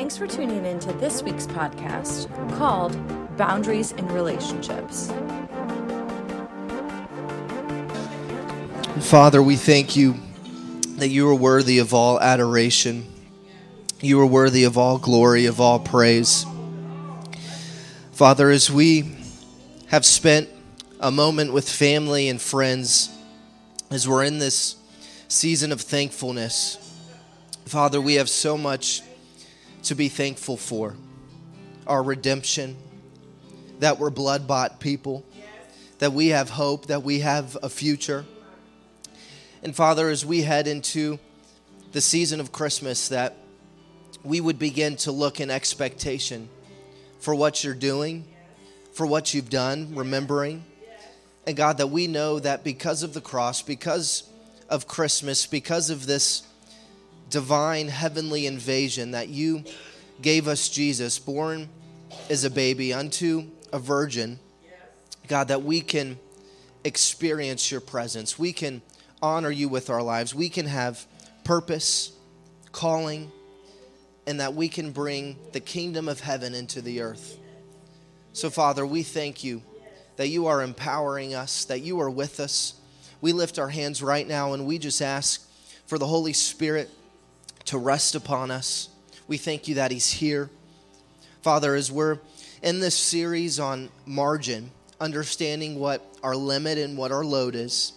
Thanks for tuning in to this week's podcast called Boundaries in Relationships. Father, we thank you that you are worthy of all adoration. You are worthy of all glory, of all praise. Father, as we have spent a moment with family and friends, as we're in this season of thankfulness, Father, we have so much to be thankful for our redemption, that we're blood bought people, that we have hope, that we have a future. And Father, as we head into the season of Christmas, that we would begin to look in expectation for what you're doing, for what you've done, remembering. And God, that we know that because of the cross, because of Christmas, because of this divine heavenly invasion, that you gave us Jesus, born as a baby unto a virgin, God, that we can experience your presence. We can honor you with our lives. We can have purpose, calling, and that we can bring the kingdom of heaven into the earth. So, Father, we thank you that you are empowering us, that you are with us. We lift our hands right now and we just ask for the Holy Spirit to rest upon us. We thank you that He's here. Father, as we're in this series on margin, understanding what our limit and what our load is,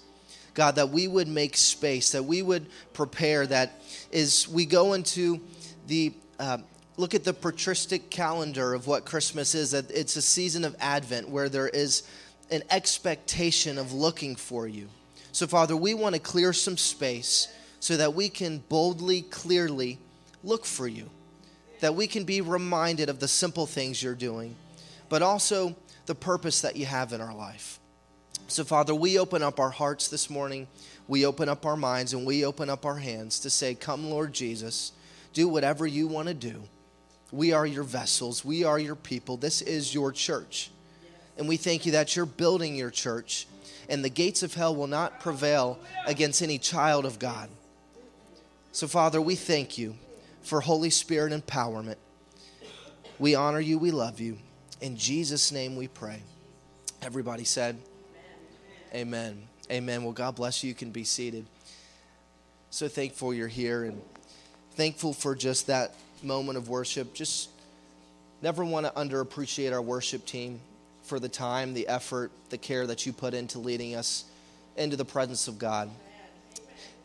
God, that we would make space, that we would prepare, that as we go into the uh, look at the patristic calendar of what Christmas is, that it's a season of Advent where there is an expectation of looking for you. So, Father, we want to clear some space so that we can boldly, clearly look for you, that we can be reminded of the simple things you're doing, but also the purpose that you have in our life. So, Father, we open up our hearts this morning, we open up our minds, and we open up our hands to say, Come, Lord Jesus, do whatever you want to do. We are your vessels, we are your people. This is your church. And we thank you that you're building your church, and the gates of hell will not prevail against any child of God. So, Father, we thank you for Holy Spirit empowerment. We honor you, we love you. In Jesus' name we pray. Everybody said, Amen. Amen. Well, God bless you. You can be seated. So thankful you're here and thankful for just that moment of worship. Just never want to underappreciate our worship team for the time, the effort, the care that you put into leading us into the presence of God.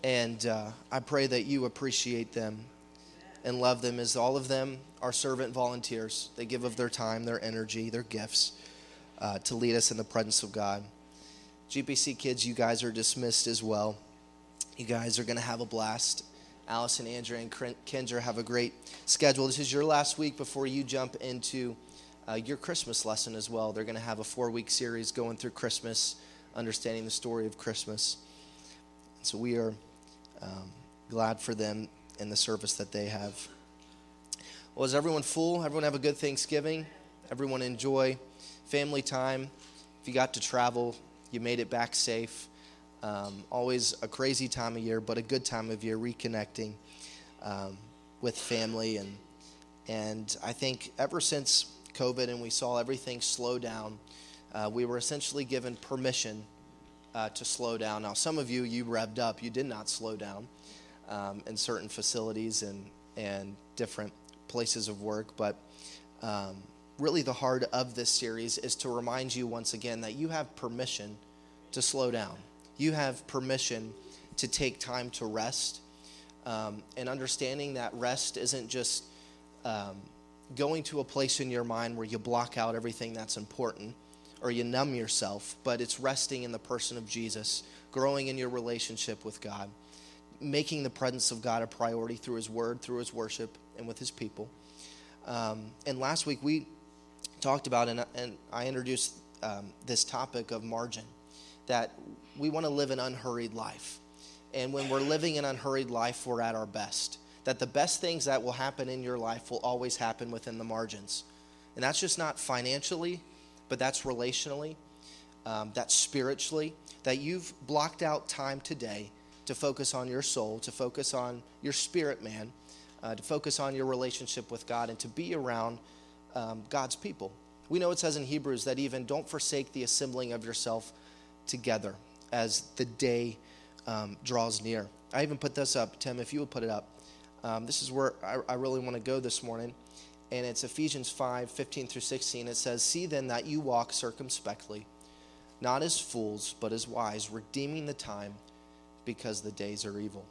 And uh, I pray that you appreciate them and love them as all of them are servant volunteers. They give of their time, their energy, their gifts uh, to lead us in the presence of God. GPC kids, you guys are dismissed as well. You guys are going to have a blast. Allison, Andrea, and Kendra have a great schedule. This is your last week before you jump into uh, your Christmas lesson as well. They're going to have a four week series going through Christmas, understanding the story of Christmas. So we are um, glad for them and the service that they have. Well, is everyone full? Everyone have a good Thanksgiving? Everyone enjoy family time? If you got to travel, you made it back safe. Um, always a crazy time of year, but a good time of year reconnecting um, with family. And, and I think ever since COVID and we saw everything slow down, uh, we were essentially given permission uh, to slow down. Now, some of you, you revved up. You did not slow down um, in certain facilities and, and different places of work, but um, really the heart of this series is to remind you once again that you have permission to slow down. You have permission to take time to rest. Um, and understanding that rest isn't just um, going to a place in your mind where you block out everything that's important or you numb yourself, but it's resting in the person of Jesus, growing in your relationship with God, making the presence of God a priority through His Word, through His worship, and with His people. Um, and last week we talked about, and, and I introduced um, this topic of margin, that we want to live an unhurried life. And when we're living an unhurried life, we're at our best. That the best things that will happen in your life will always happen within the margins. And that's just not financially, but that's relationally, um, that's spiritually. That you've blocked out time today to focus on your soul, to focus on your spirit man, uh, to focus on your relationship with God, and to be around um, God's people. We know it says in Hebrews that even don't forsake the assembling of yourself together as the day um, draws near. I even put this up, Tim, if you would put it up. Um, this is where I, I really want to go this morning. And it's Ephesians 5 15 through 16. It says, See then that you walk circumspectly, not as fools, but as wise, redeeming the time because the days are evil.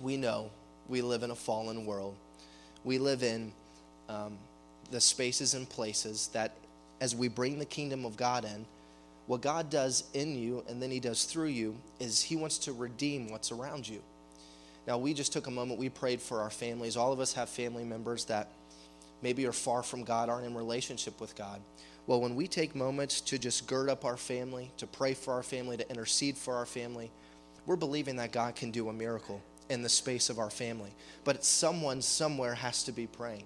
We know we live in a fallen world. We live in um, the spaces and places that, as we bring the kingdom of God in, what God does in you and then He does through you is He wants to redeem what's around you. Now, we just took a moment, we prayed for our families. All of us have family members that maybe are far from God, aren't in relationship with God. Well, when we take moments to just gird up our family, to pray for our family, to intercede for our family, we're believing that God can do a miracle in the space of our family. But someone somewhere has to be praying.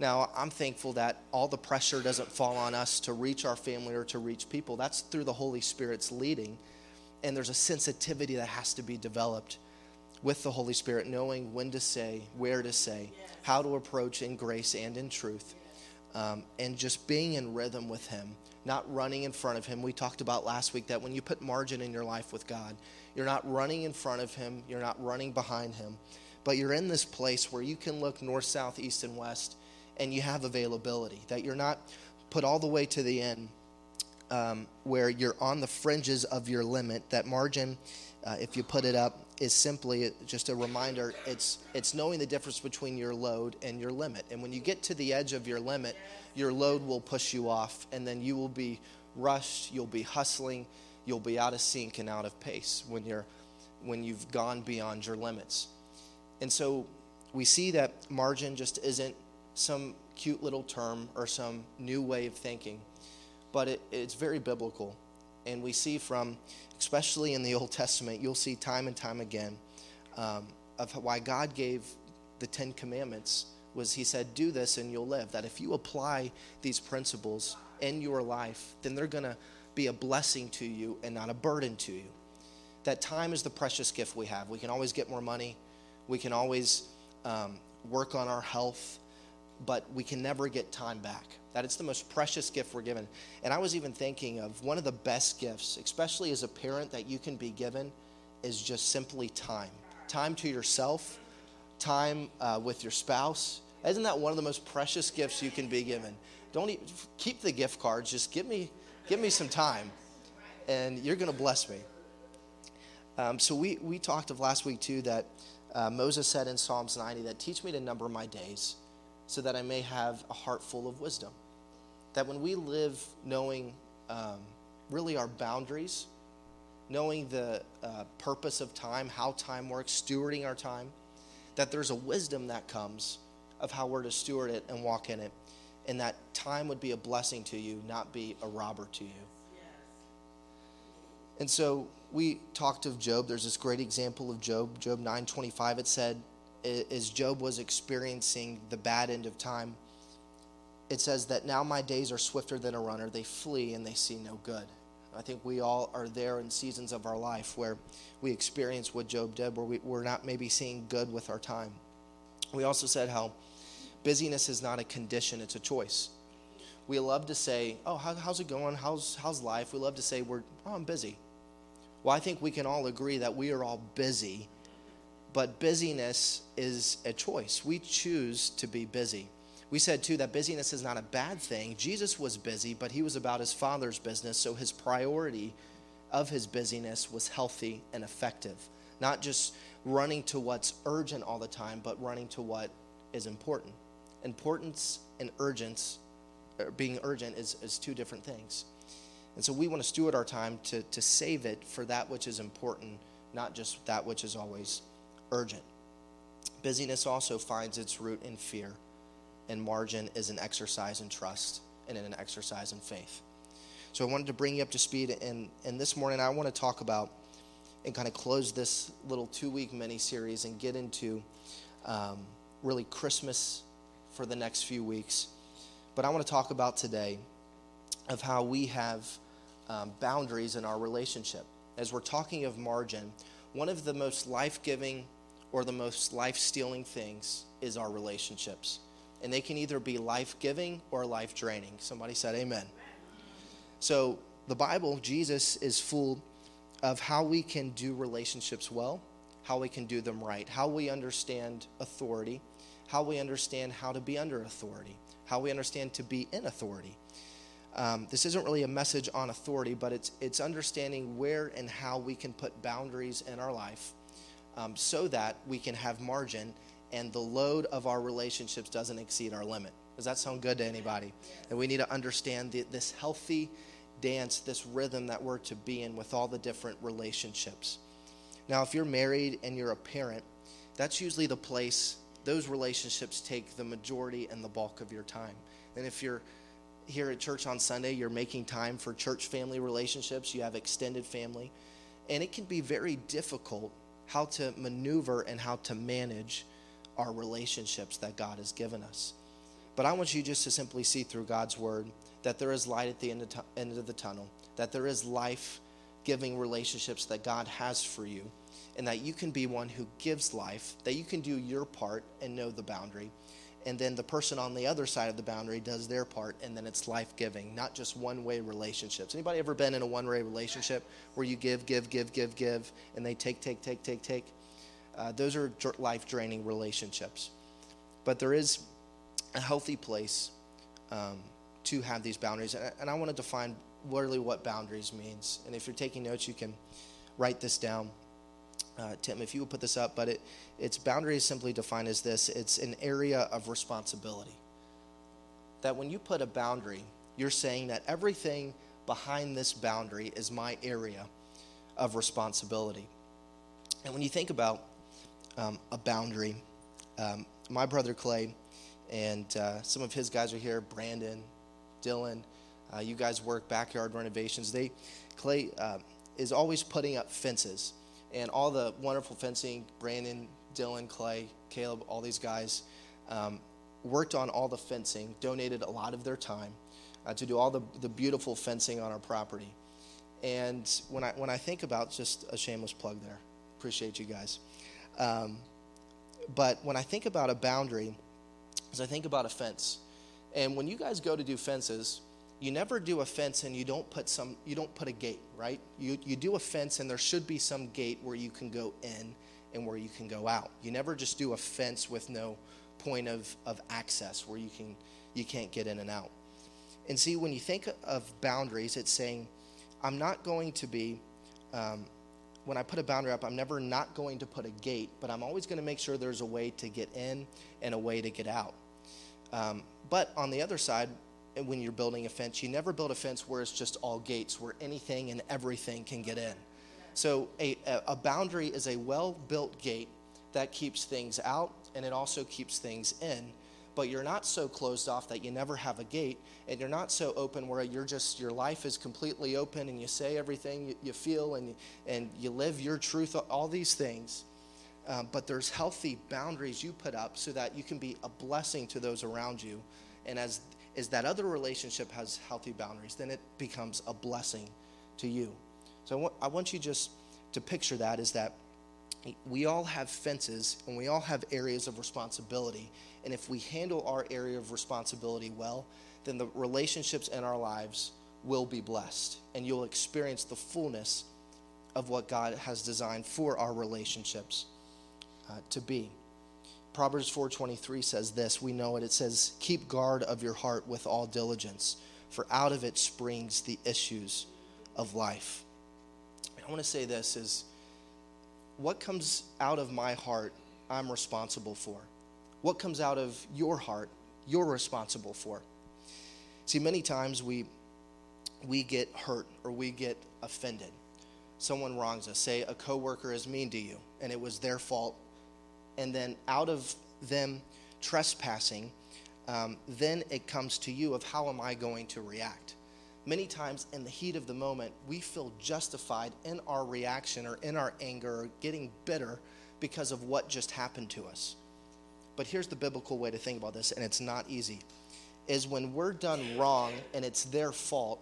Now, I'm thankful that all the pressure doesn't fall on us to reach our family or to reach people. That's through the Holy Spirit's leading. And there's a sensitivity that has to be developed with the Holy Spirit, knowing when to say, where to say, how to approach in grace and in truth, um, and just being in rhythm with Him, not running in front of Him. We talked about last week that when you put margin in your life with God, you're not running in front of Him, you're not running behind Him, but you're in this place where you can look north, south, east, and west and you have availability, that you're not put all the way to the end um, where you're on the fringes of your limit. That margin, uh, if you put it up, is simply just a reminder. It's it's knowing the difference between your load and your limit. And when you get to the edge of your limit, your load will push you off, and then you will be rushed. You'll be hustling. You'll be out of sync and out of pace when you're when you've gone beyond your limits. And so we see that margin just isn't some cute little term or some new way of thinking, but it, it's very biblical. And we see from, especially in the Old Testament, you'll see time and time again um, of why God gave the Ten Commandments was He said, "Do this and you'll live." That if you apply these principles in your life, then they're going to be a blessing to you and not a burden to you. That time is the precious gift we have. We can always get more money. We can always um, work on our health but we can never get time back. That it's the most precious gift we're given. And I was even thinking of one of the best gifts, especially as a parent, that you can be given is just simply time. Time to yourself, time uh, with your spouse. Isn't that one of the most precious gifts you can be given? Don't even, keep the gift cards. Just give me, give me some time, and you're going to bless me. Um, so we we talked of last week too that uh, Moses said in Psalms 90 that teach me to number my days so that I may have a heart full of wisdom. That when we live knowing um, really our boundaries, knowing the uh, purpose of time, how time works, stewarding our time, that there's a wisdom that comes of how we're to steward it and walk in it, and that time would be a blessing to you, not be a robber to you. And so we talked of Job. There's this great example of Job, Job 9:25. It said, as Job was experiencing the bad end of time, it says that now my days are swifter than a runner. They flee and they see no good. I think we all are there in seasons of our life where we experience what Job did, where we, we're not maybe seeing good with our time. We also said how busyness is not a condition, it's a choice. We love to say, Oh, how, how's it going? How's, how's life? We love to say, we're, Oh, I'm busy. Well, I think we can all agree that we are all busy but busyness is a choice. We choose to be busy. We said too that busyness is not a bad thing. Jesus was busy, but he was about his father's business, so his priority of his busyness was healthy and effective. Not just running to what's urgent all the time, but running to what is important. Importance and urgence, er, being urgent, is, is two different things. And so we want to steward our time to, to save it for that which is important, not just that which is always urgent. Busyness also finds its root in fear, and margin is an exercise in trust and an exercise in faith. So I wanted to bring you up to speed, and, and this morning I want to talk about and kind of close this little two week mini series and get into um, really Christmas for the next few weeks. But I want to talk about today of how we have um, boundaries in our relationship. As we're talking of margin, one of the most life giving or the most life stealing things is our relationships. And they can either be life giving or life draining. Somebody said, Amen. So, the Bible, Jesus is full of how we can do relationships well, how we can do them right, how we understand authority, how we understand how to be under authority, how we understand to be in authority. Um, this isn't really a message on authority, but it's, it's understanding where and how we can put boundaries in our life um, so that we can have margin and the load of our relationships doesn't exceed our limit. Does that sound good to anybody? And we need to understand the, this healthy dance, this rhythm that we're to be in with all the different relationships. Now, if you're married and you're a parent, that's usually the place those relationships take the majority and the bulk of your time. And if you're here at church on Sunday, you're making time for church family relationships, you have extended family, and it can be very difficult how to maneuver and how to manage our relationships that God has given us. But I want you just to simply see through God's word that there is light at the end of, t- end of the tunnel, that there is life giving relationships that God has for you, and that you can be one who gives life, that you can do your part and know the boundary. And then the person on the other side of the boundary does their part, and then it's life giving, not just one way relationships. Anybody ever been in a one way relationship where you give, give, give, give, give, and they take, take, take, take, take? Uh, those are life draining relationships. But there is a healthy place um, to have these boundaries. And, and I want to define really what boundaries means. And if you're taking notes, you can write this down. Uh, Tim, if you would put this up, but it, its boundary is simply defined as this it's an area of responsibility. That when you put a boundary, you're saying that everything behind this boundary is my area of responsibility. And when you think about um, a boundary, um, my brother Clay and uh, some of his guys are here Brandon, Dylan. Uh, you guys work backyard renovations. They, Clay uh, is always putting up fences and all the wonderful fencing. Brandon, Dylan, Clay, Caleb, all these guys um, worked on all the fencing, donated a lot of their time uh, to do all the, the beautiful fencing on our property. And when I, when I think about just a shameless plug there, appreciate you guys. Um, but when I think about a boundary, as I think about a fence, and when you guys go to do fences, you never do a fence and you don't put some you don't put a gate right? You, you do a fence and there should be some gate where you can go in and where you can go out. You never just do a fence with no point of, of access where you can you can't get in and out. And see when you think of boundaries it's saying i'm not going to be um, when i put a boundary up i'm never not going to put a gate but i'm always going to make sure there's a way to get in and a way to get out um, but on the other side when you're building a fence. You never build a fence where it's just all gates, where anything and everything can get in. So a, a boundary is a well built gate that keeps things out and it also keeps things in. But you're not so closed off that you never have a gate, and you're not so open where you're just your life is completely open and you say everything you, you feel and and you live your truth. All these things, um, but there's healthy boundaries you put up so that you can be a blessing to those around you, and as is that other relationship has healthy boundaries, then it becomes a blessing to you. So I want, I want you just to picture that is that we all have fences and we all have areas of responsibility. And if we handle our area of responsibility well, then the relationships in our lives will be blessed and you'll experience the fullness of what God has designed for our relationships uh, to be. Proverbs 4:23 says this, we know it. It says, "Keep guard of your heart with all diligence, for out of it springs the issues of life." I want to say this is what comes out of my heart, I'm responsible for. What comes out of your heart, you're responsible for. See, many times we we get hurt or we get offended. Someone wrongs us. Say a coworker is mean to you and it was their fault and then out of them trespassing, um, then it comes to you of how am I going to react. Many times in the heat of the moment, we feel justified in our reaction or in our anger or getting bitter because of what just happened to us. But here's the biblical way to think about this, and it's not easy, is when we're done wrong and it's their fault,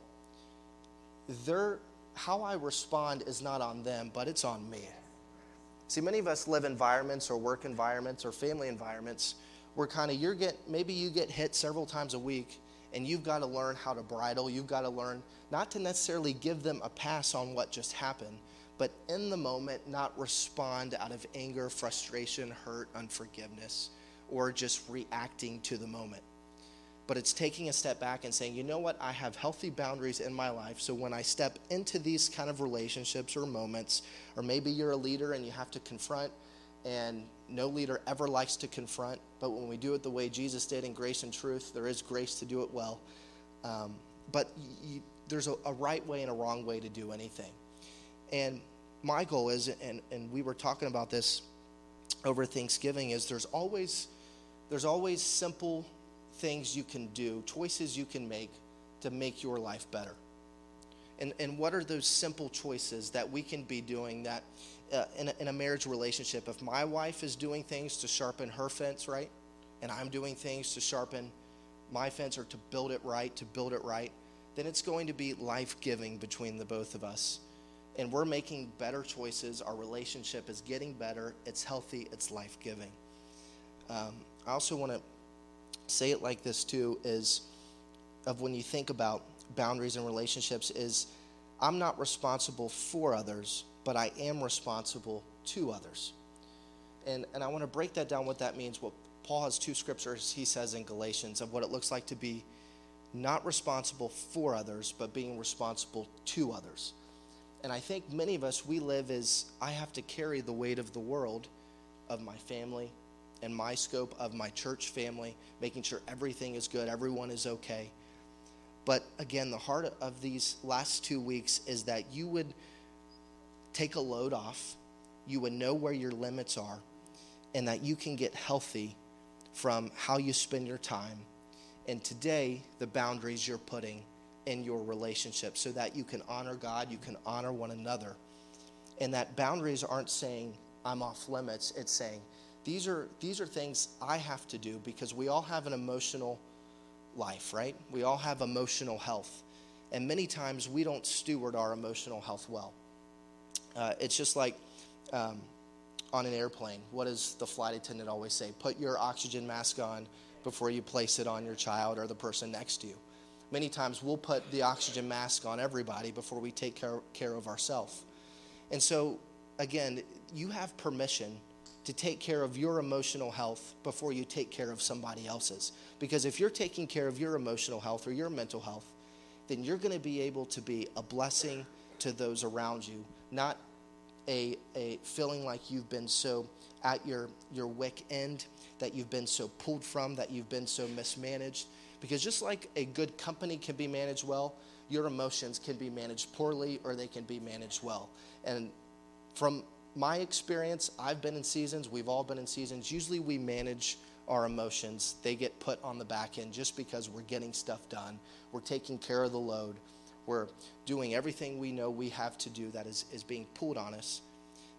their, how I respond is not on them, but it's on me. See, many of us live environments or work environments or family environments where kind of you're get maybe you get hit several times a week and you've got to learn how to bridle. You've got to learn not to necessarily give them a pass on what just happened, but in the moment not respond out of anger, frustration, hurt, unforgiveness, or just reacting to the moment. But it's taking a step back and saying, you know what, I have healthy boundaries in my life. So when I step into these kind of relationships or moments, or maybe you're a leader and you have to confront, and no leader ever likes to confront, but when we do it the way Jesus did in grace and truth, there is grace to do it well. Um, but you, there's a, a right way and a wrong way to do anything. And my goal is, and, and we were talking about this over Thanksgiving, is there's always there's always simple things you can do, choices you can make to make your life better. And, and what are those simple choices that we can be doing that uh, in, a, in a marriage relationship, if my wife is doing things to sharpen her fence, right, and I'm doing things to sharpen my fence or to build it right, to build it right, then it's going to be life giving between the both of us and we're making better choices. Our relationship is getting better. It's healthy. It's life giving. Um, I also want to say it like this too: is of when you think about boundaries and relationships, is I'm not responsible for others, but I am responsible to others. And and I want to break that down. What that means. What Paul has two scriptures he says in Galatians of what it looks like to be not responsible for others, but being responsible to others. And I think many of us, we live as I have to carry the weight of the world of my family and my scope of my church family, making sure everything is good, everyone is okay. But again, the heart of these last two weeks is that you would take a load off, you would know where your limits are, and that you can get healthy from how you spend your time. And today, the boundaries you're putting in your relationship so that you can honor God, you can honor one another. And that boundaries aren't saying I'm off limits, it's saying these are these are things I have to do because we all have an emotional life, right? We all have emotional health. And many times we don't steward our emotional health well. Uh, it's just like um, on an airplane. What does the flight attendant always say? Put your oxygen mask on before you place it on your child or the person next to you many times we'll put the oxygen mask on everybody before we take care, care of ourselves. And so, again, you have permission to take care of your emotional health before you take care of somebody else's. Because if you're taking care of your emotional health or your mental health, then you're going to be able to be a blessing to those around you, not a, a feeling like you've been so at your, your wick end, that you've been so pulled from, that you've been so mismanaged, because just like a good company can be managed well, your emotions can be managed poorly or they can be managed well. And from my experience, I've been in seasons, we've all been in seasons. Usually we manage our emotions, they get put on the back end just because we're getting stuff done. We're taking care of the load. We're doing everything we know we have to do that is, is being pulled on us.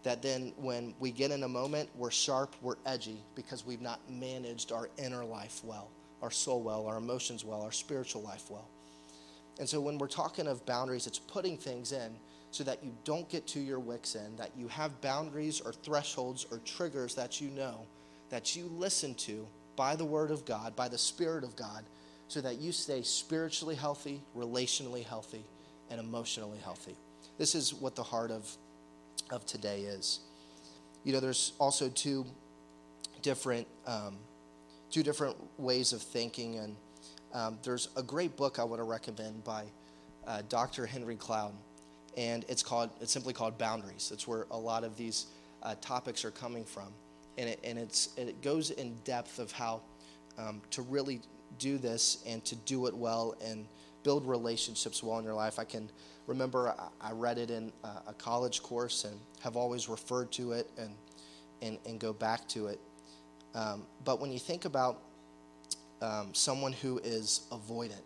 That then, when we get in a moment, we're sharp, we're edgy because we've not managed our inner life well our soul well, our emotions well, our spiritual life well. And so when we're talking of boundaries, it's putting things in so that you don't get to your wicks end, that you have boundaries or thresholds or triggers that you know, that you listen to by the Word of God, by the Spirit of God, so that you stay spiritually healthy, relationally healthy, and emotionally healthy. This is what the heart of, of today is. You know, there's also two different. Um, two different ways of thinking. And um, there's a great book I want to recommend by uh, Dr. Henry Cloud, and it's called it's simply called Boundaries. It's where a lot of these uh, topics are coming from, and it, and it's it goes in depth of how um, to really do this and to do it well and build relationships well in your life. I can remember I read it in a college course and have always referred to it and and, and go back to it. Um, but when you think about um, someone who is avoidant,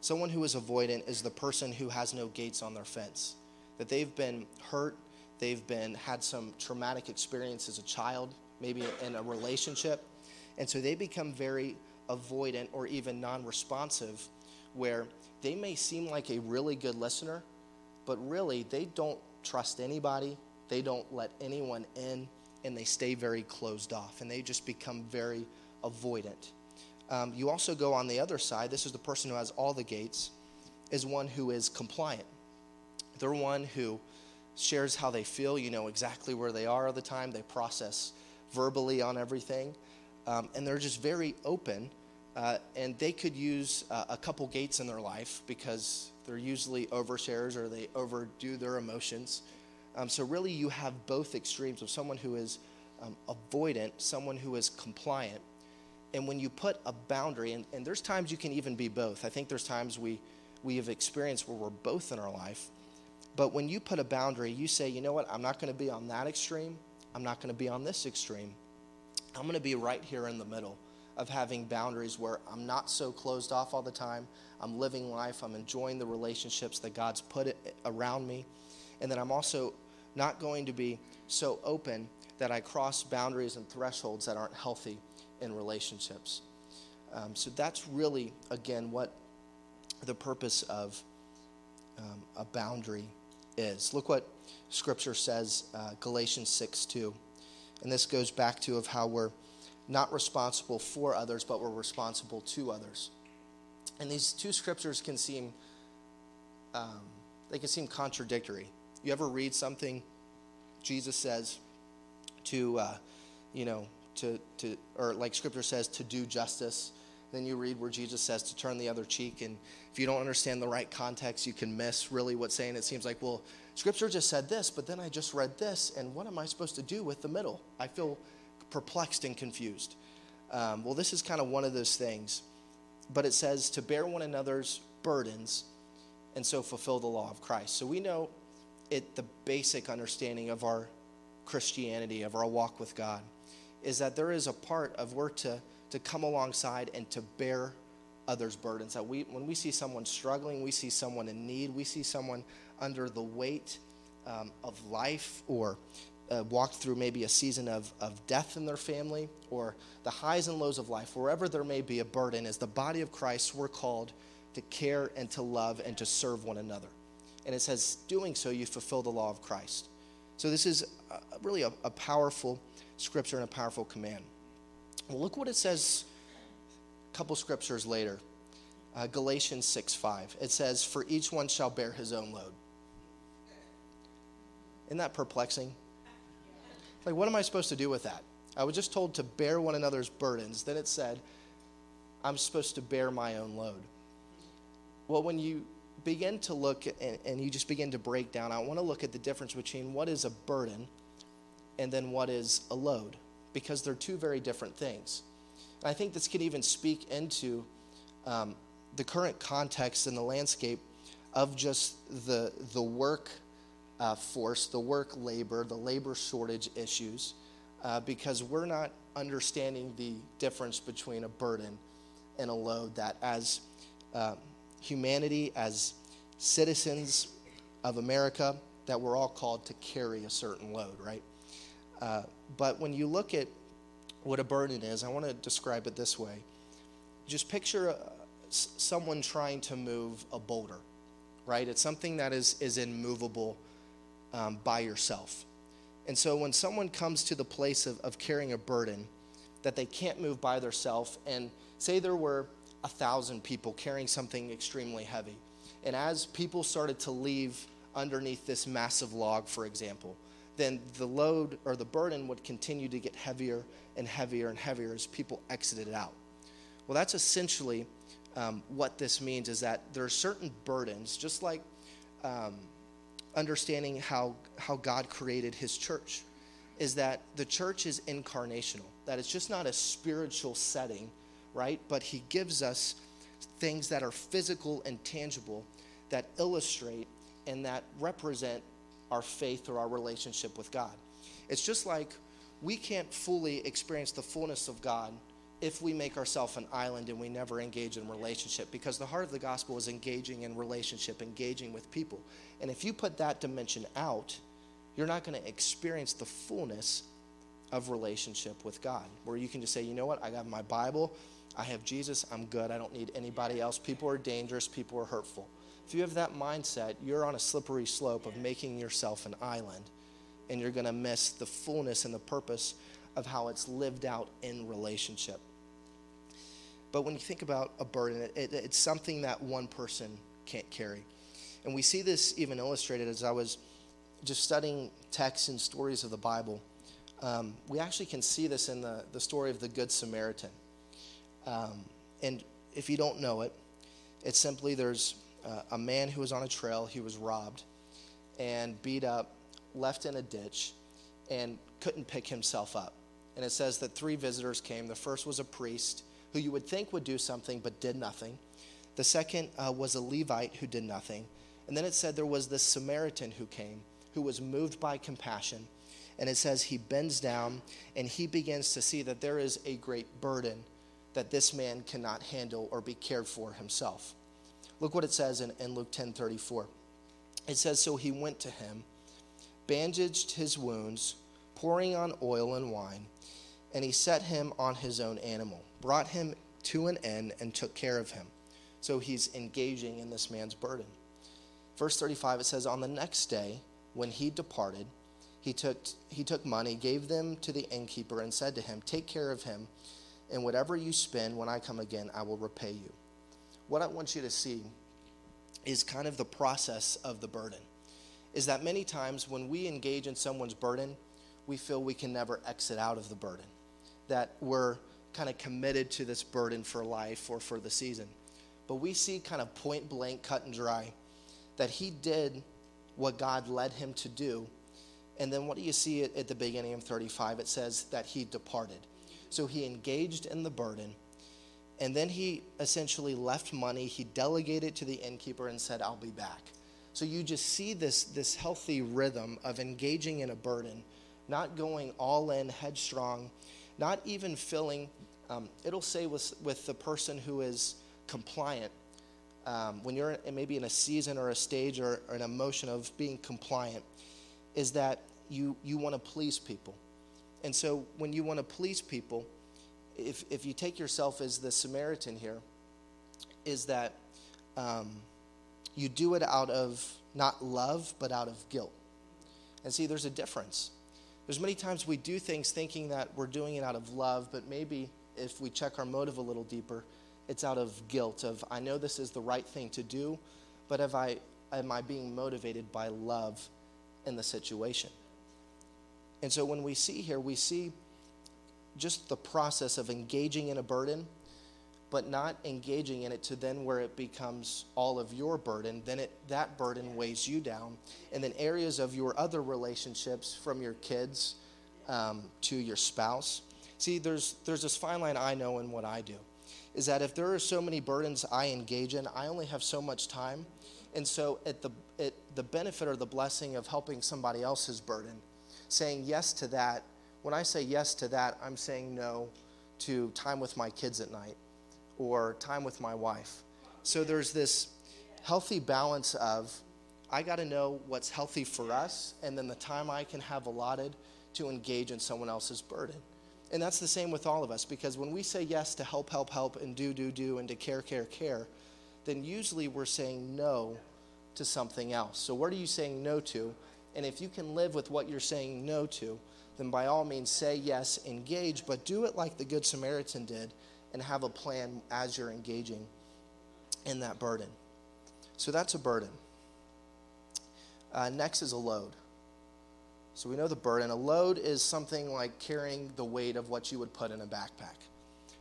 someone who is avoidant is the person who has no gates on their fence. That they've been hurt, they've been had some traumatic experience as a child, maybe in a relationship, and so they become very avoidant or even non-responsive, where they may seem like a really good listener, but really they don't trust anybody. they don't let anyone in, and they stay very closed off, and they just become very avoidant. Um, you also go on the other side. This is the person who has all the gates, is one who is compliant. They're one who shares how they feel. You know exactly where they are all the time. They process verbally on everything. Um, and they're just very open. Uh, and they could use uh, a couple gates in their life because they're usually overshares or they overdo their emotions. Um, so, really, you have both extremes of someone who is um, avoidant, someone who is compliant. And when you put a boundary, and, and there's times you can even be both. I think there's times we, we have experienced where we're both in our life. But when you put a boundary, you say, you know what, I'm not going to be on that extreme, I'm not going to be on this extreme. I'm going to be right here in the middle of having boundaries where I'm not so closed off all the time. I'm living life, I'm enjoying the relationships that God's put around me. And then I'm also not going to be so open that I cross boundaries and thresholds that aren't healthy in relationships. Um, so that's really, again, what the purpose of um, a boundary is. Look what Scripture says, uh, Galatians 6 2. And this goes back to of how we're not responsible for others, but we're responsible to others. And these two scriptures can seem um, they can seem contradictory. You ever read something Jesus says to, uh, you know, to, to, or like scripture says, to do justice. Then you read where Jesus says to turn the other cheek. And if you don't understand the right context, you can miss really what's saying. It seems like, well, scripture just said this, but then I just read this. And what am I supposed to do with the middle? I feel perplexed and confused. Um, well, this is kind of one of those things. But it says to bear one another's burdens and so fulfill the law of Christ. So we know it the basic understanding of our Christianity, of our walk with God, is that there is a part of we're to, to come alongside and to bear others' burdens. That we, when we see someone struggling, we see someone in need, we see someone under the weight um, of life or uh, walked through maybe a season of, of death in their family or the highs and lows of life, wherever there may be a burden, as the body of Christ, we're called to care and to love and to serve one another. And it says, doing so, you fulfill the law of Christ. So this is really a, a powerful scripture and a powerful command. Well, look what it says a couple scriptures later. Uh, Galatians 6 5. It says, For each one shall bear his own load. Isn't that perplexing? Like, what am I supposed to do with that? I was just told to bear one another's burdens. Then it said, I'm supposed to bear my own load. Well, when you begin to look and, and you just begin to break down, I want to look at the difference between what is a burden and then what is a load, because they're two very different things. And I think this can even speak into um, the current context and the landscape of just the, the work uh, force, the work labor, the labor shortage issues, uh, because we're not understanding the difference between a burden and a load that as um, humanity, as citizens of America, that we're all called to carry a certain load, right? Uh, but when you look at what a burden is, I want to describe it this way. Just picture uh, someone trying to move a boulder, right? It's something that is, is immovable um, by yourself. And so when someone comes to the place of, of carrying a burden that they can't move by themselves, and say there were a thousand people carrying something extremely heavy, and as people started to leave underneath this massive log, for example, then the load or the burden would continue to get heavier and heavier and heavier as people exited out. Well, that's essentially um, what this means is that there are certain burdens, just like um, understanding how, how God created his church, is that the church is incarnational, that it's just not a spiritual setting, right? But he gives us things that are physical and tangible that illustrate and that represent our faith or our relationship with God. It's just like we can't fully experience the fullness of God if we make ourselves an island and we never engage in relationship because the heart of the gospel is engaging in relationship engaging with people. And if you put that dimension out you're not going to experience the fullness of relationship with god where you can just say you know what? I got my bible. I have jesus. I'm good. I don't need anybody else. People are dangerous. People are hurtful if you have that mindset, you're on a slippery slope of making yourself an island and you're going to miss the fullness and the purpose of how it's lived out in relationship. But when you think about a burden, it, it, it's something that one person can't carry. And we see this even illustrated as I was just studying texts and stories of the Bible. Um, we actually can see this in the, the story of the Good Samaritan. Um, and if you don't know it, it's simply there's uh, a man who was on a trail, he was robbed and beat up, left in a ditch, and couldn't pick himself up. And it says that three visitors came. The first was a priest who you would think would do something but did nothing. The second uh, was a Levite who did nothing. And then it said there was this Samaritan who came, who was moved by compassion. And it says he bends down and he begins to see that there is a great burden that this man cannot handle or be cared for himself. Look what it says in, in Luke 10 34. It says, So he went to him, bandaged his wounds, pouring on oil and wine, and he set him on his own animal brought him to an inn, and took care of him. So he's engaging in this man's burden. Verse 35, it says, On the next day, when he departed, he took, he took money, gave them to the innkeeper, and said to him, Take care of him, and whatever you spend when I come again, I will repay you. What I want you to see is kind of the process of the burden. Is that many times when we engage in someone's burden, we feel we can never exit out of the burden. That we're kind of committed to this burden for life or for the season. But we see kind of point blank, cut and dry, that he did what God led him to do. And then what do you see at, the beginning of 35? It says that he departed. So he engaged in the burden. And then he essentially left money. He delegated to the innkeeper and said, I'll be back. So you just see this, this healthy rhythm of engaging in a burden, not going all in, headstrong, not even filling um, it'll say with, with the person who is compliant, um, when you're in, maybe in a season or a stage or, or an emotion of being compliant, is that you, you want to please people. And so when you want to please people, if, if you take yourself as the Samaritan here, is that um, you do it out of not love, but out of guilt. And see, there's a difference. There's many times we do things thinking that we're doing it out of love, but maybe if we check our motive a little deeper, it's out of guilt of I know this is the right thing to do, but have I am I being motivated by love in the situation? And so when we see here, we see just the process of engaging in a burden, but not engaging in it to then where it becomes all of your burden, then it that burden weighs you down. And then areas of your other relationships, from your kids um, to your spouse, See, there's, there's this fine line I know in what I do is that if there are so many burdens I engage in, I only have so much time. And so, at the, at the benefit or the blessing of helping somebody else's burden, saying yes to that, when I say yes to that, I'm saying no to time with my kids at night or time with my wife. So, there's this healthy balance of I got to know what's healthy for us and then the time I can have allotted to engage in someone else's burden. And that's the same with all of us because when we say yes to help, help, help, and do, do, do, and to care, care, care, then usually we're saying no to something else. So, what are you saying no to? And if you can live with what you're saying no to, then by all means say yes, engage, but do it like the Good Samaritan did and have a plan as you're engaging in that burden. So, that's a burden. Uh, next is a load. So we know the burden. A load is something like carrying the weight of what you would put in a backpack.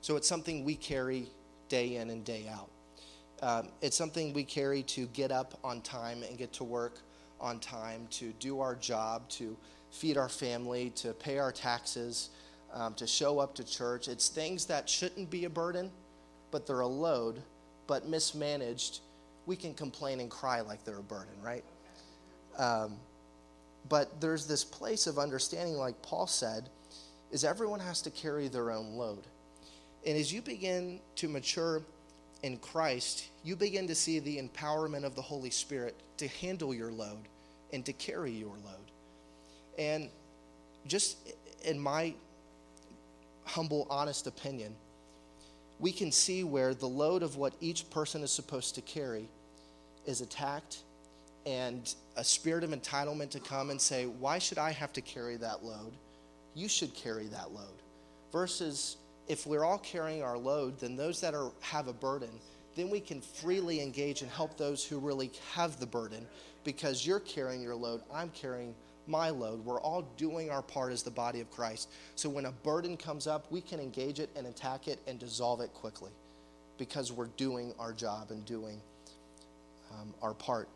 So it's something we carry day in and day out. Um, it's something we carry to get up on time and get to work on time, to do our job, to feed our family, to pay our taxes, um, to show up to church. It's things that shouldn't be a burden, but they're a load, but mismanaged. We can complain and cry like they're a burden, right? Um, but there's this place of understanding, like Paul said, is everyone has to carry their own load. And as you begin to mature in Christ, you begin to see the empowerment of the Holy Spirit to handle your load and to carry your load. And just in my humble, honest opinion, we can see where the load of what each person is supposed to carry is attacked and a spirit of entitlement to come and say, Why should I have to carry that load? You should carry that load. Versus if we're all carrying our load, then those that are, have a burden, then we can freely engage and help those who really have the burden because you're carrying your load, I'm carrying my load. We're all doing our part as the body of Christ. So when a burden comes up, we can engage it and attack it and dissolve it quickly because we're doing our job and doing um, our part.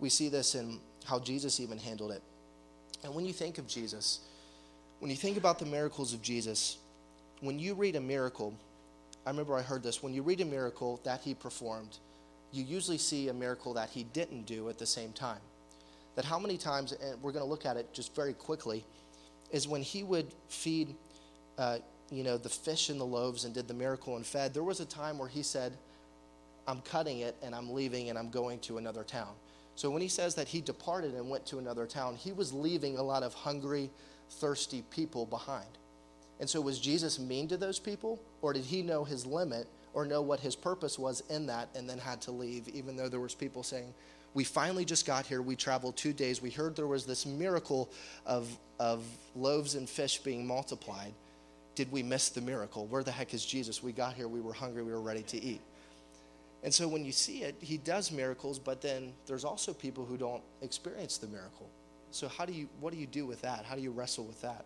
We see this in how Jesus even handled it. And when you think of Jesus, when you think about the miracles of Jesus, when you read a miracle, I remember I heard this when you read a miracle that he performed, you usually see a miracle that he didn't do at the same time. That how many times, and we're going to look at it just very quickly, is when he would feed, uh, you know, the fish and the loaves and did the miracle and fed. There was a time where he said, "I'm cutting it and I'm leaving and I'm going to another town." So when he says that he departed and went to another town, he was leaving a lot of hungry, thirsty people behind. And so was Jesus mean to those people, or did he know his limit or know what his purpose was in that and then had to leave, even though there was people saying, we finally just got here. We traveled two days. We heard there was this miracle of, of loaves and fish being multiplied. Did we miss the miracle? Where the heck is Jesus? We got here. We were hungry. We were ready to eat. And so when you see it, he does miracles, but then there's also people who don't experience the miracle. So how do you what do you do with that? How do you wrestle with that?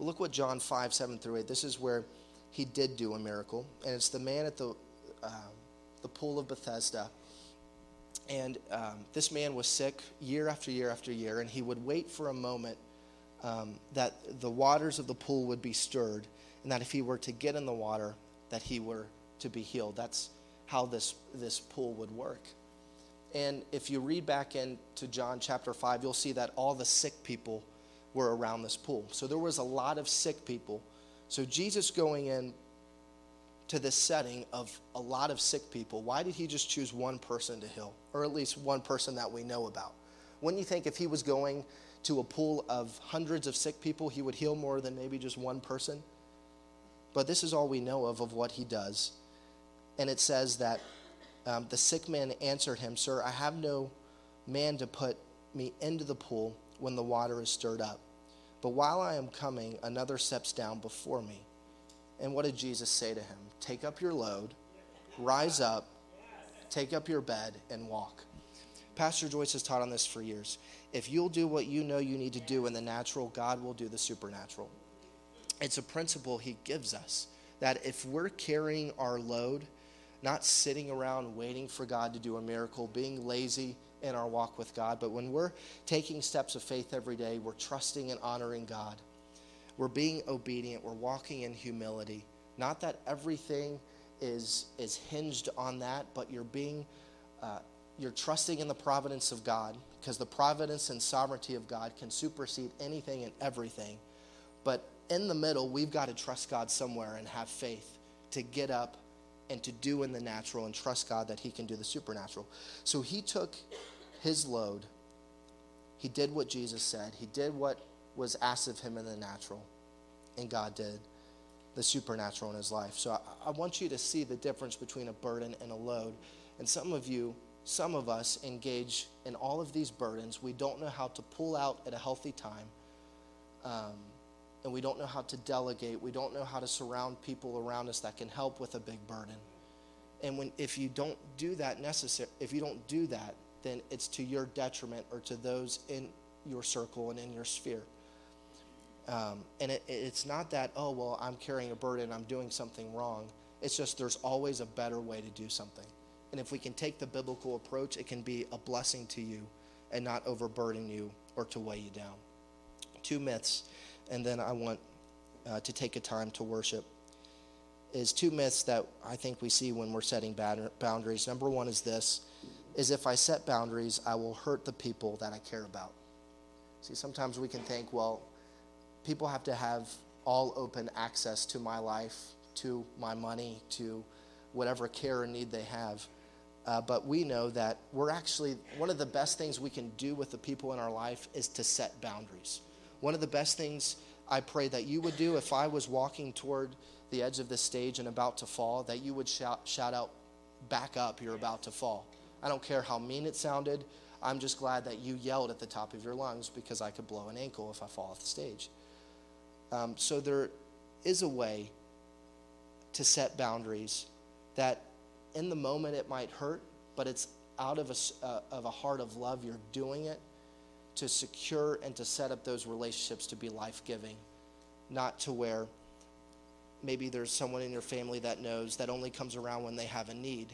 Well, look what John 5, 7 through 8. This is where he did do a miracle. And it's the man at the, uh, the pool of Bethesda. And um, this man was sick year after year after year, and he would wait for a moment um, that the waters of the pool would be stirred, and that if he were to get in the water, that he were to be healed. That's how this, this pool would work. And if you read back into John chapter 5, you'll see that all the sick people were around this pool. So there was a lot of sick people. So Jesus going in to this setting of a lot of sick people, why did he just choose one person to heal? Or at least one person that we know about? Wouldn't you think if he was going to a pool of hundreds of sick people, he would heal more than maybe just one person? But this is all we know of of what he does. And it says that um, the sick man answered him, Sir, I have no man to put me into the pool when the water is stirred up. But while I am coming, another steps down before me. And what did Jesus say to him? Take up your load, rise up, take up your bed, and walk. Pastor Joyce has taught on this for years. If you'll do what you know you need to do in the natural, God will do the supernatural. It's a principle He gives us that if we're carrying our load, not sitting around waiting for God to do a miracle, being lazy in our walk with God, but when we're taking steps of faith every day, we're trusting and honoring God. We're being obedient, we're walking in humility. Not that everything is, is hinged on that, but you're being, uh, you're trusting in the providence of God, because the providence and sovereignty of God can supersede anything and everything. But in the middle, we've got to trust God somewhere and have faith to get up and to do in the natural and trust God that He can do the supernatural. So he took his load, he did what Jesus said, he did what was asked of him in the natural, and God did the supernatural in his life. So I, I want you to see the difference between a burden and a load. And some of you, some of us engage in all of these burdens. We don't know how to pull out at a healthy time. Um, and we don't know how to delegate. We don't know how to surround people around us that can help with a big burden. And when if you don't do that necessary, if you don't do that, then it's to your detriment or to those in your circle and in your sphere. Um, and it, it's not that oh well I'm carrying a burden, I'm doing something wrong. It's just there's always a better way to do something. And if we can take the biblical approach, it can be a blessing to you and not overburden you or to weigh you down. Two myths and then I want uh, to take a time to worship, is two myths that I think we see when we're setting boundaries. Number one is this, is if I set boundaries, I will hurt the people that I care about. See, sometimes we can think, well, people have to have all open access to my life, to my money, to whatever care or need they have. Uh, but we know that we're actually, one of the best things we can do with the people in our life is to set boundaries. One of the best things I pray that you would do if I was walking toward the edge of this stage and about to fall, that you would shout, shout out, back up, you're about to fall. I don't care how mean it sounded. I'm just glad that you yelled at the top of your lungs because I could blow an ankle if I fall off the stage. Um, so there is a way to set boundaries that in the moment it might hurt, but it's out of a, uh, of a heart of love. You're doing it to secure and to set up those relationships to be life giving, not to where maybe there's someone in your family that knows that only comes around when they have a need.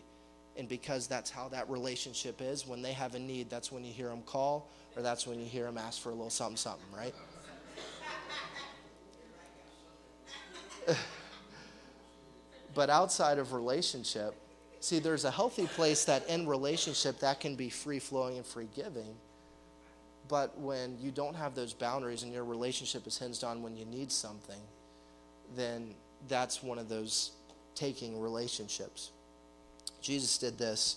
And because that's how that relationship is, when they have a need, that's when you hear them call, or that's when you hear them ask for a little something, something, right? but outside of relationship, see, there's a healthy place that in relationship that can be free flowing and free giving. But when you don't have those boundaries and your relationship is hinged on when you need something, then that's one of those taking relationships. Jesus did this.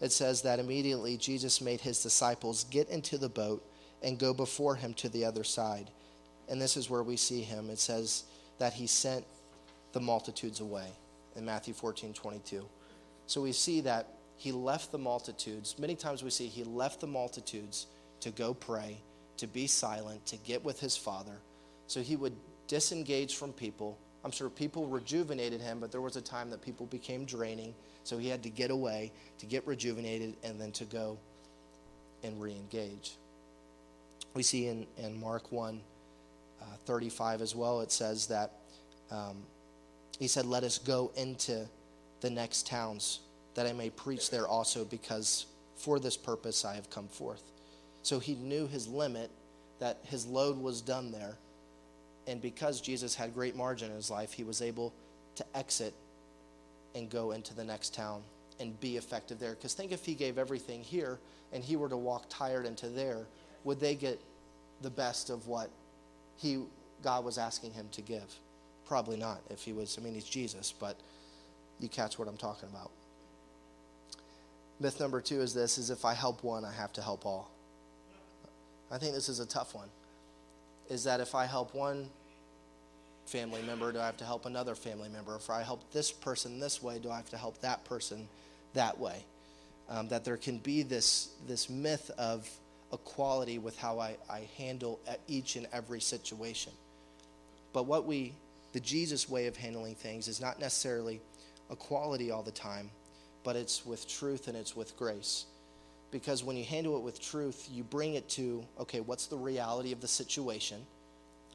It says that immediately Jesus made his disciples get into the boat and go before him to the other side. And this is where we see him. It says that he sent the multitudes away in Matthew 14 22. So we see that he left the multitudes. Many times we see he left the multitudes to go pray, to be silent, to get with his Father. So he would disengage from people I'm sure people rejuvenated him, but there was a time that people became draining. So he had to get away, to get rejuvenated, and then to go and re engage. We see in, in Mark 1 uh, 35 as well, it says that um, he said, Let us go into the next towns that I may preach there also, because for this purpose I have come forth. So he knew his limit, that his load was done there and because Jesus had great margin in his life, he was able to exit and go into the next town and be effective there. Because think if he gave everything here and he were to walk tired into there, would they get the best of what he God was asking him to give? Probably not. If he was, I mean, he's Jesus, but you catch what I'm talking about. Myth number two is this: is if I help one, I have to help all. I think this is a tough one is that if I help one family member, do I have to help another family member? If I help this person this way, do I have to help that person that way? Um, that there can be this, this myth of equality with how I, I handle each and every situation. But what we, the Jesus way of handling things is not necessarily equality all the time, but it's with truth and it's with grace because when you handle it with truth, you bring it to, okay, what's the reality of the situation?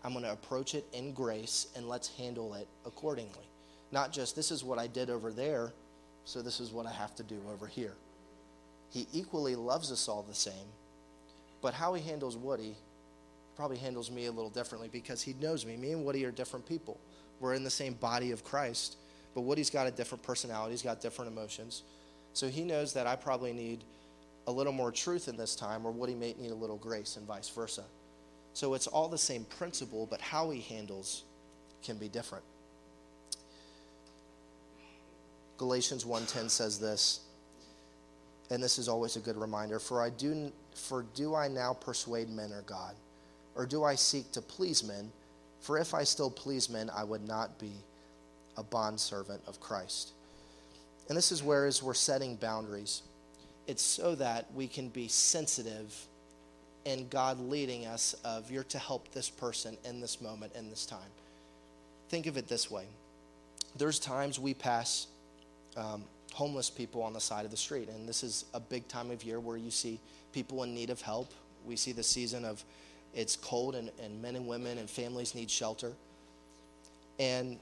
I'm going to approach it in grace and let's handle it accordingly. Not just, this is what I did over there, so this is what I have to do over here. He equally loves us all the same, but how he handles Woody probably handles me a little differently because he knows me. Me and Woody are different people. We're in the same body of Christ, but Woody's got a different personality, he's got different emotions. So he knows that I probably need a little more truth in this time, or would he need a little grace, and vice versa. So it's all the same principle, but how he handles can be different. Galatians 1:10 says this, and this is always a good reminder, for I do for do I now persuade men or God, or do I seek to please men? For if I still please men, I would not be a bondservant of Christ. And this is where as we're setting boundaries, it's so that we can be sensitive in God leading us of you're to help this person in this moment, in this time. Think of it this way. There's times we pass um, homeless people on the side of the street, and this is a big time of year where you see people in need of help. We see the season of it's cold and, and men and women and families need shelter. And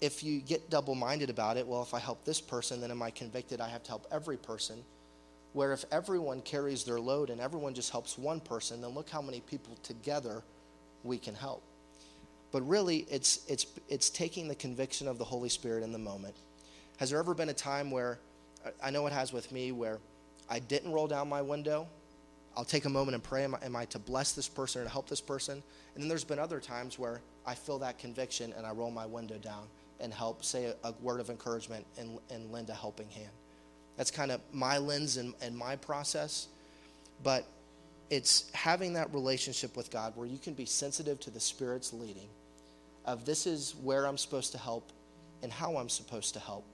if you get double minded about it, well, if I help this person, then am I convicted I have to help every person? Where if everyone carries their load and everyone just helps one person, then look how many people together we can help. But really, it's, it's, it's taking the conviction of the Holy Spirit in the moment. Has there ever been a time where, I know it has with me, where I didn't roll down my window? I'll take a moment and pray, am I, am I to bless this person or to help this person? And then there's been other times where I feel that conviction and I roll my window down and help, say a, a word of encouragement and, and lend a helping hand. That's kind of my lens and, and my process. But it's having that relationship with God where you can be sensitive to the Spirit's leading of this is where I'm supposed to help and how I'm supposed to help.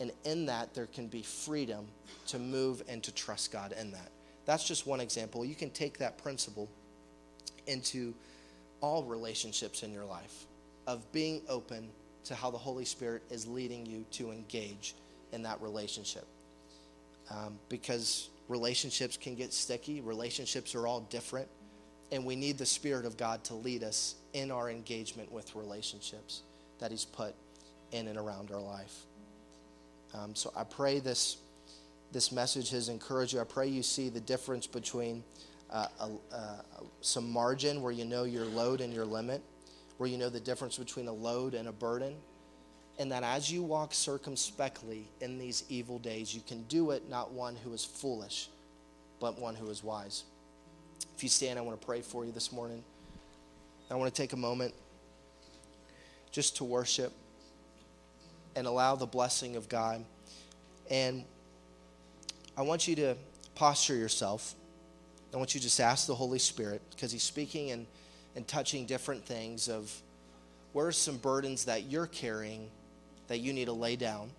And in that, there can be freedom to move and to trust God in that. That's just one example. You can take that principle into all relationships in your life of being open to how the Holy Spirit is leading you to engage in that relationship. Um, because relationships can get sticky, relationships are all different, and we need the Spirit of God to lead us in our engagement with relationships that He's put in and around our life. Um, so I pray this this message has encouraged you. I pray you see the difference between uh, a, uh, some margin where you know your load and your limit, where you know the difference between a load and a burden, and that as you walk circumspectly in these evil days, you can do it not one who is foolish, but one who is wise. If you stand, I want to pray for you this morning. I want to take a moment just to worship and allow the blessing of God. And I want you to posture yourself. I want you to just ask the Holy Spirit, because He's speaking and, and touching different things of where are some burdens that you're carrying that you need to lay down.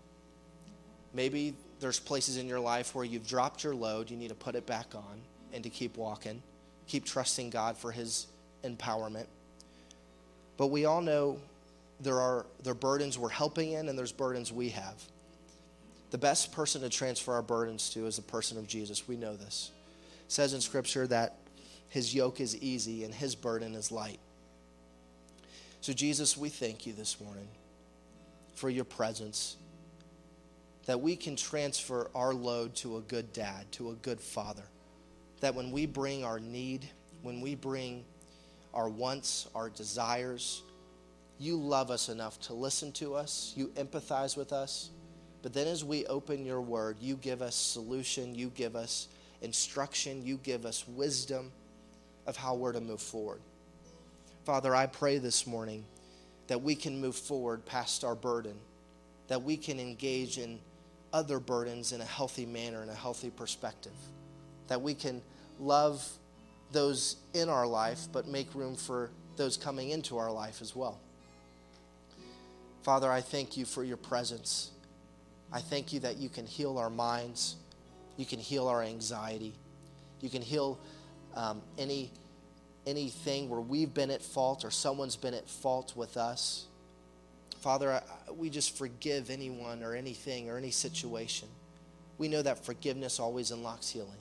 Maybe there's places in your life where you've dropped your load, you need to put it back on and to keep walking. Keep trusting God for His empowerment. But we all know there are there are burdens we're helping in and there's burdens we have. The best person to transfer our burdens to is the person of Jesus. We know this. It says in Scripture that his yoke is easy and his burden is light. So, Jesus, we thank you this morning for your presence, that we can transfer our load to a good dad, to a good father. That when we bring our need, when we bring our wants, our desires, you love us enough to listen to us, you empathize with us. But then as we open your word, you give us solution, you give us instruction, you give us wisdom of how we're to move forward. Father, I pray this morning that we can move forward past our burden, that we can engage in other burdens in a healthy manner, in a healthy perspective, that we can love those in our life, but make room for those coming into our life as well. Father, I thank you for your presence. I thank you that you can heal our minds, you can heal our anxiety, you can heal um, any anything where we've been at fault or someone's been at fault with us. Father, I, we just forgive anyone or anything or any situation. We know that forgiveness always unlocks healing.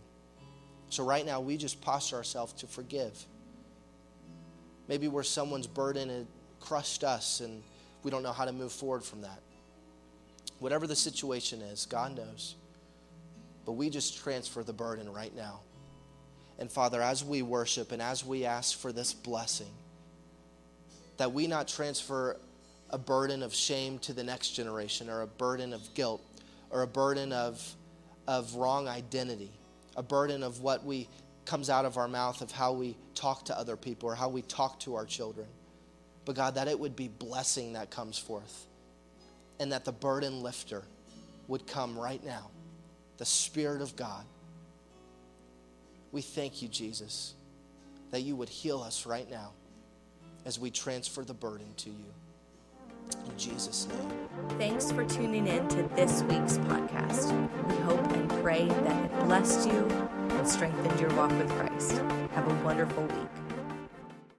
So right now, we just posture ourselves to forgive. Maybe where someone's burden had crushed us and we don't know how to move forward from that. Whatever the situation is, God knows. But we just transfer the burden right now. And Father, as we worship and as we ask for this blessing, that we not transfer a burden of shame to the next generation or a burden of guilt or a burden of, of wrong identity, a burden of what we comes out of our mouth of how we talk to other people or how we talk to our children. But God, that it would be blessing that comes forth and that the burden lifter would come right now, the Spirit of God. We thank you, Jesus, that you would heal us right now as we transfer the burden to you. In Jesus' name. Thanks for tuning in to this week's podcast. We hope and pray that it blessed you and strengthened your walk with Christ. Have a wonderful week.